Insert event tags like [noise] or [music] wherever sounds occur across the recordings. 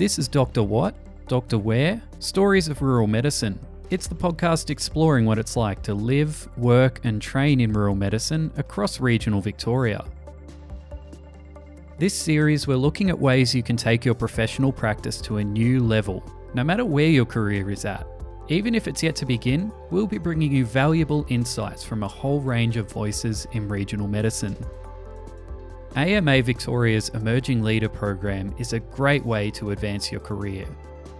This is Dr. What? Dr. Where? Stories of Rural Medicine. It's the podcast exploring what it's like to live, work, and train in rural medicine across regional Victoria. This series, we're looking at ways you can take your professional practice to a new level, no matter where your career is at. Even if it's yet to begin, we'll be bringing you valuable insights from a whole range of voices in regional medicine. AMA Victoria's Emerging Leader program is a great way to advance your career.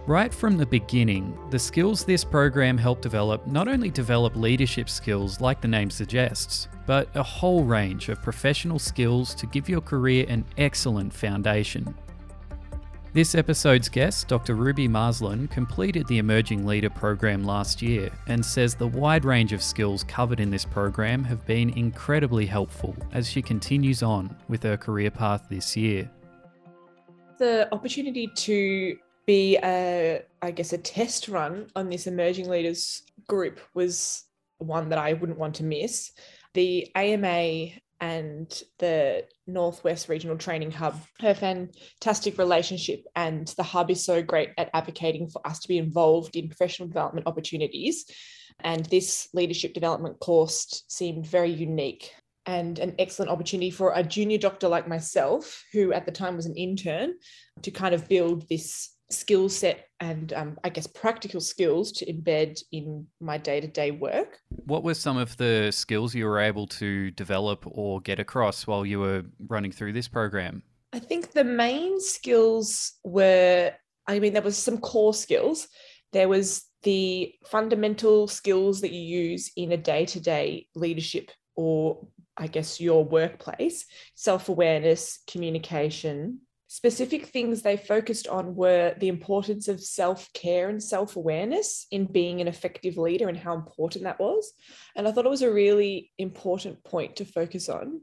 Right from the beginning, the skills this program helped develop not only develop leadership skills like the name suggests, but a whole range of professional skills to give your career an excellent foundation. This episode's guest, Dr. Ruby Marsland, completed the Emerging Leader program last year and says the wide range of skills covered in this program have been incredibly helpful as she continues on with her career path this year. The opportunity to be a, I guess, a test run on this Emerging Leaders group was one that I wouldn't want to miss. The AMA and the Northwest Regional Training Hub, her fantastic relationship, and the hub is so great at advocating for us to be involved in professional development opportunities. And this leadership development course seemed very unique and an excellent opportunity for a junior doctor like myself, who at the time was an intern, to kind of build this skill set and um, I guess practical skills to embed in my day to day work. What were some of the skills you were able to develop or get across while you were running through this program? I think the main skills were, I mean, there was some core skills. There was the fundamental skills that you use in a day to day leadership or I guess your workplace, self awareness, communication, specific things they focused on were the importance of self care and self awareness in being an effective leader and how important that was. And I thought it was a really important point to focus on.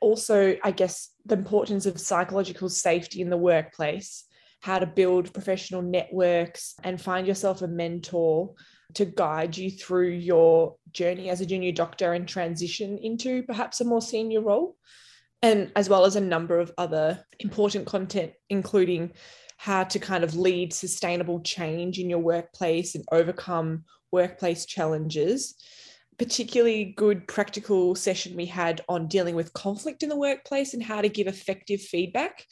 Also, I guess the importance of psychological safety in the workplace, how to build professional networks and find yourself a mentor to guide you through your journey as a junior doctor and transition into perhaps a more senior role and as well as a number of other important content, including how to kind of lead sustainable change in your workplace and overcome workplace challenges. Particularly good practical session we had on dealing with conflict in the workplace and how to give effective feedback.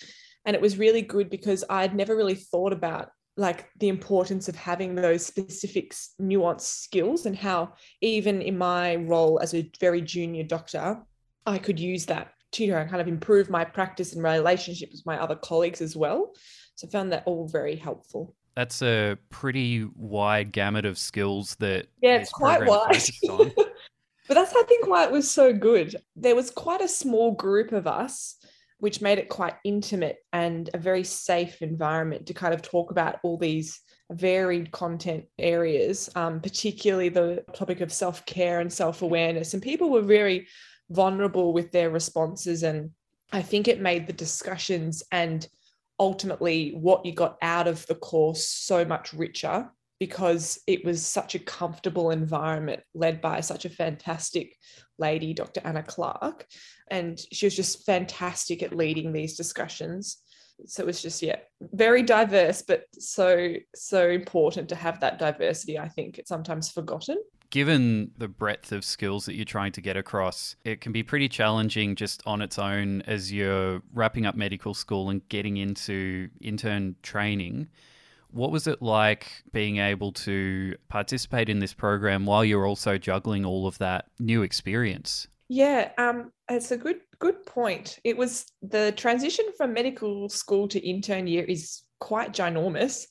And it was really good because I'd never really thought about like the importance of having those specific nuanced skills and how even in my role as a very junior doctor, I could use that tutor and kind of improve my practice and relationship with my other colleagues as well. So I found that all very helpful. That's a pretty wide gamut of skills that yeah, it's quite wide. [laughs] but that's I think why it was so good. There was quite a small group of us, which made it quite intimate and a very safe environment to kind of talk about all these varied content areas, um, particularly the topic of self care and self awareness. And people were very vulnerable with their responses. And I think it made the discussions and ultimately what you got out of the course so much richer because it was such a comfortable environment led by such a fantastic lady, Dr. Anna Clark. And she was just fantastic at leading these discussions. So it was just, yeah, very diverse, but so, so important to have that diversity. I think it's sometimes forgotten given the breadth of skills that you're trying to get across, it can be pretty challenging just on its own as you're wrapping up medical school and getting into intern training. What was it like being able to participate in this program while you're also juggling all of that new experience? Yeah, um, it's a good good point. It was the transition from medical school to intern year is quite ginormous.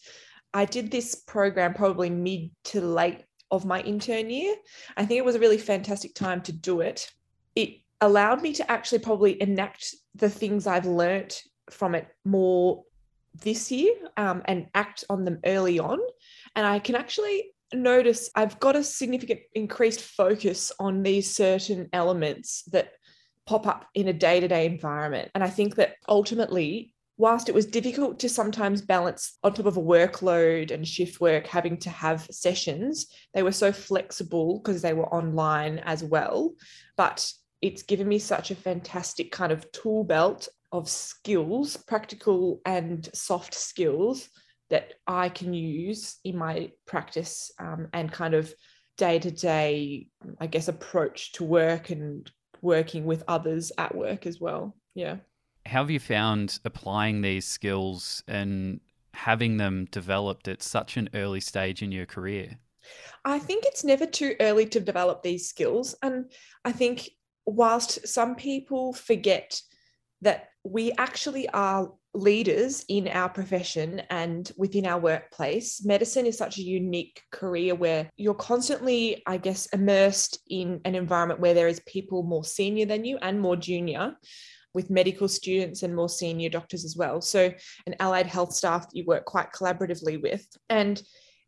I did this program probably mid to late of my intern year. I think it was a really fantastic time to do it. It allowed me to actually probably enact the things I've learnt from it more this year um, and act on them early on. And I can actually notice I've got a significant increased focus on these certain elements that pop up in a day to day environment. And I think that ultimately whilst it was difficult to sometimes balance on top of a workload and shift work, having to have sessions, they were so flexible because they were online as well. But it's given me such a fantastic kind of tool belt of skills, practical and soft skills that I can use in my practice um, and kind of day to day, I guess, approach to work and working with others at work as well. Yeah. How have you found applying these skills and having them developed at such an early stage in your career? I think it's never too early to develop these skills. And I think whilst some people forget that we actually are leaders in our profession and within our workplace, medicine is such a unique career where you're constantly, I guess, immersed in an environment where there is people more senior than you and more junior with medical students and more senior doctors as well. So, an allied health staff that you work quite collaboratively with. And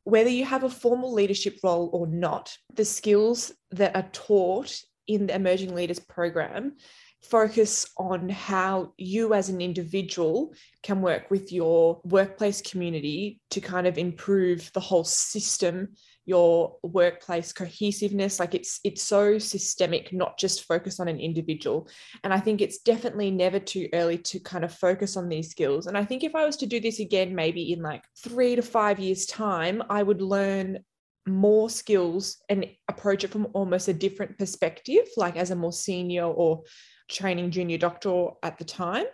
whether you have a formal leadership role or not, the skills that are taught in the Emerging Leaders program focus on how you as an individual can work with your workplace community to kind of improve the whole system your workplace cohesiveness. Like it's it's so systemic not just focus on an individual. And i think it's definitely never too early to kind of focus on these skills. And i think if i was to do this again maybe in like 3 to 5 years time i would learn more skills and approach it from almost a different perspective like as a more senior or training junior doctor at the time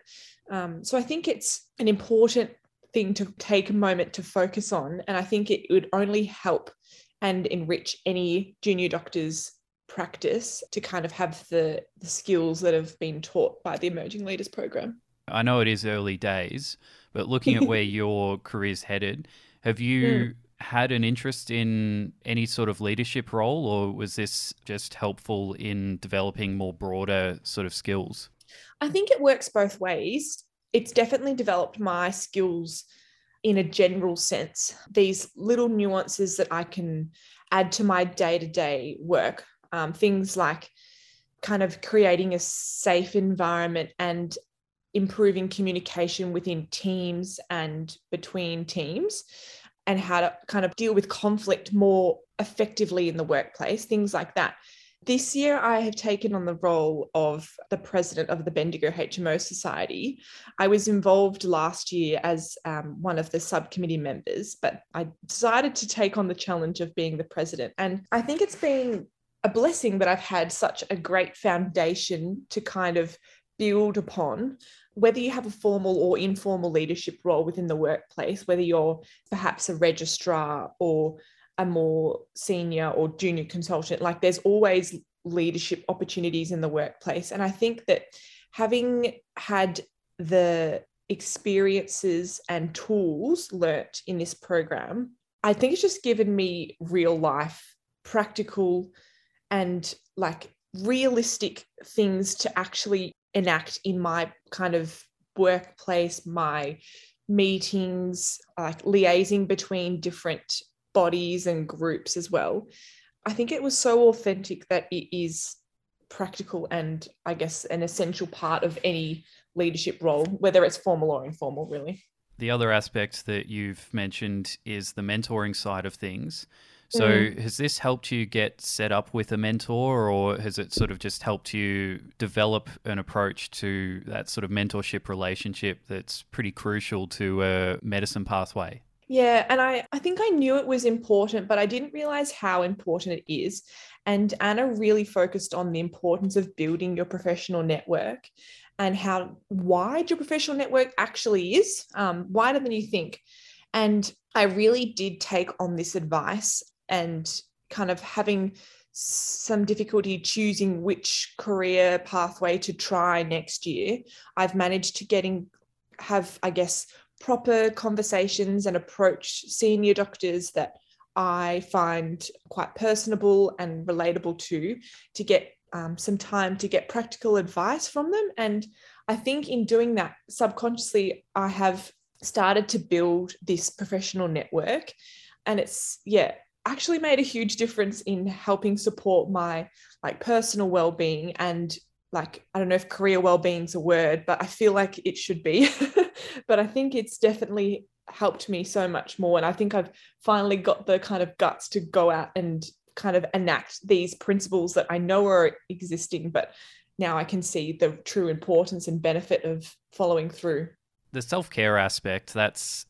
um, so i think it's an important thing to take a moment to focus on. And I think it would only help and enrich any junior doctor's practice to kind of have the, the skills that have been taught by the Emerging Leaders Program. I know it is early days, but looking at [laughs] where your career's headed, have you mm. Had an interest in any sort of leadership role, or was this just helpful in developing more broader sort of skills? I think it works both ways it's definitely developed my skills in a general sense. These little nuances that I can add to my day to day work, um, things like kind of creating a safe environment and improving communication within teams and between teams and how to kind of deal with conflict more effectively in the workplace, things like that. This year, I have taken on the role of the president of the Bendigo HMO Society. I was involved last year as um, one of the subcommittee members, but I decided to take on the challenge of being the president. And I think it's been a blessing that I've had such a great foundation to kind of build upon whether you have a formal or informal leadership role within the workplace, whether you're perhaps a registrar or a more senior or junior consultant, like there's always leadership opportunities in the workplace. And I think that having had the experiences and tools learnt in this program, I think it's just given me real life, practical, and like realistic things to actually enact in my kind of workplace, my meetings, like liaising between different bodies and groups as well. I think it was so authentic that it is practical and I guess an essential part of any leadership role, whether it's formal or informal, really. The other aspect that you've mentioned is the mentoring side of things. So, mm. has this helped you get set up with a mentor, or has it sort of just helped you develop an approach to that sort of mentorship relationship that's pretty crucial to a medicine pathway? Yeah, and I, I think I knew it was important, but I didn't realize how important it is. And Anna really focused on the importance of building your professional network and how wide your professional network actually is, um, wider than you think. And I really did take on this advice and kind of having some difficulty choosing which career pathway to try next year. I've managed to getting have, I guess, proper conversations and approach senior doctors that I find quite personable and relatable to, to get um, some time to get practical advice from them. And I think in doing that, subconsciously, I have started to build this professional network. And it's, yeah, actually made a huge difference in helping support my like personal well-being and like I don't know if career well-being is a word, but I feel like it should be. [laughs] but I think it's definitely helped me so much more. And I think I've finally got the kind of guts to go out and kind of enact these principles that I know are existing, but now I can see the true importance and benefit of following through. The self care aspect, that's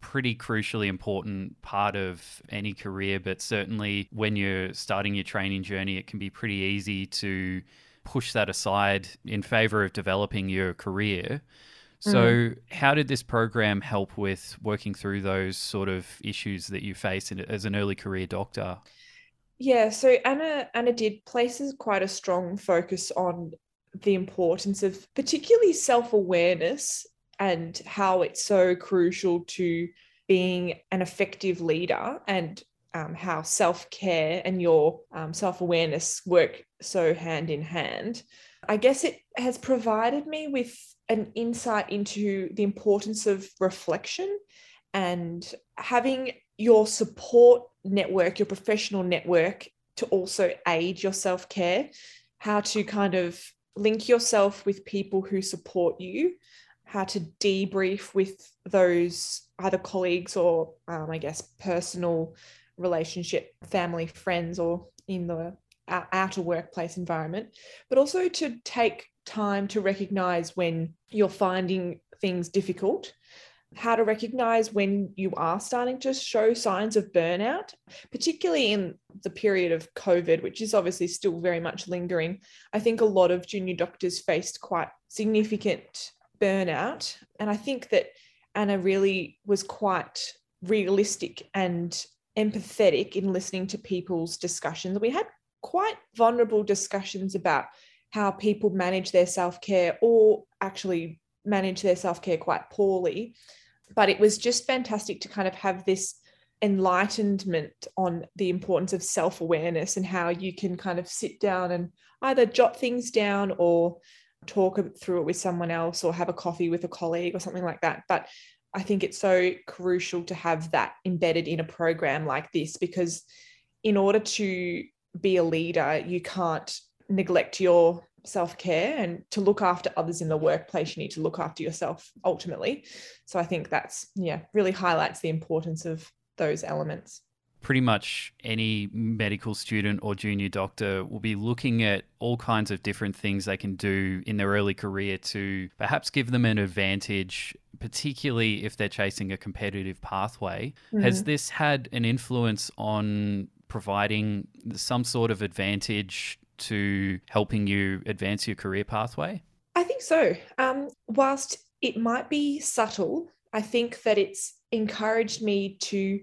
pretty crucially important part of any career, but certainly when you're starting your training journey, it can be pretty easy to push that aside in favor of developing your career. So, mm. how did this program help with working through those sort of issues that you face as an early career doctor? Yeah, so Anna Anna did places quite a strong focus on the importance of particularly self-awareness and how it's so crucial to being an effective leader and um, how self-care and your um, self-awareness work so hand in hand. I guess it has provided me with an insight into the importance of reflection and having your support network, your professional network, to also aid your self care, how to kind of link yourself with people who support you, how to debrief with those either colleagues or, um, I guess, personal relationship, family, friends, or in the outer workplace environment, but also to take time to recognize when you're finding things difficult how to recognize when you are starting to show signs of burnout, particularly in the period of COVID, which is obviously still very much lingering. I think a lot of junior doctors faced quite significant burnout. And I think that Anna really was quite realistic and empathetic in listening to people's discussions. We had quite vulnerable discussions about how people manage their self care or actually manage their self care quite poorly but it was just fantastic to kind of have this enlightenment on the importance of self awareness and how you can kind of sit down and either jot things down or talk through it with someone else or have a coffee with a colleague or something like that. But I think it's so crucial to have that embedded in a program like this because in order to be a leader, you can't neglect your self care and to look after others in the workplace, you need to look after yourself ultimately. So I think that's, yeah, really highlights the importance of those elements. Pretty much any medical student or junior doctor will be looking at all kinds of different things they can do in their early career to perhaps give them an advantage, particularly if they're chasing a competitive pathway. Mm-hmm. Has this had an influence on providing some sort of advantage to helping you advance your career pathway? I think so. Um, whilst it might be subtle, I think that it's encouraged me to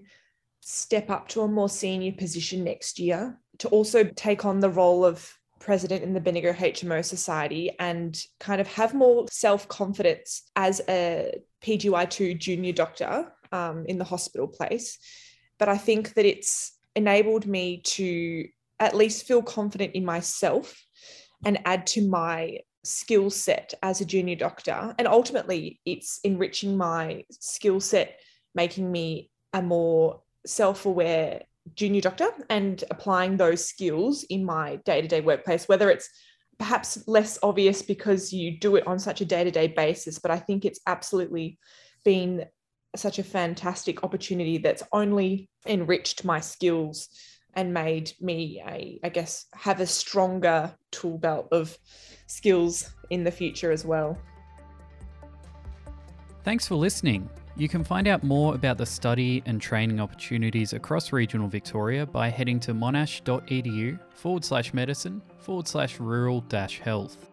step up to a more senior position next year, to also take on the role of president in the Bendigo HMO Society and kind of have more self confidence as a PGY2 junior doctor um, in the hospital place. But I think that it's enabled me to at least feel confident in myself and add to my skill set as a junior doctor. And ultimately, it's enriching my skill set, making me a more self aware junior doctor and applying those skills in my day to day workplace, whether it's perhaps less obvious because you do it on such a day to day basis. But I think it's absolutely been such a fantastic opportunity that's only enriched my skills and made me a i guess have a stronger tool belt of skills in the future as well thanks for listening you can find out more about the study and training opportunities across regional Victoria by heading to monash.edu forward slash medicine forward slash rural dash health.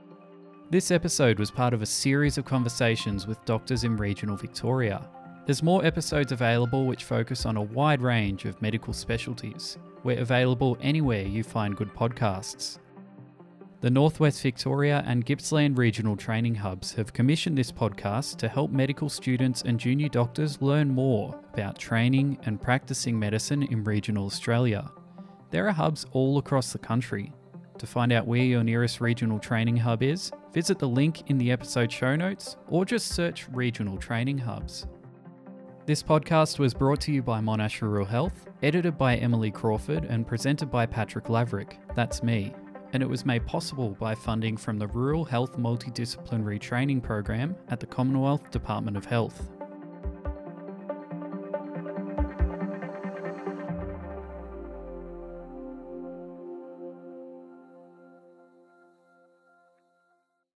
This episode was part of a series of conversations with doctors in regional Victoria. There's more episodes available which focus on a wide range of medical specialties. We're available anywhere you find good podcasts. The Northwest Victoria and Gippsland Regional Training Hubs have commissioned this podcast to help medical students and junior doctors learn more about training and practicing medicine in regional Australia. There are hubs all across the country. To find out where your nearest regional training hub is, visit the link in the episode show notes or just search Regional Training Hubs. This podcast was brought to you by Monash Rural Health, edited by Emily Crawford, and presented by Patrick Laverick. That's me. And it was made possible by funding from the Rural Health Multidisciplinary Training Program at the Commonwealth Department of Health.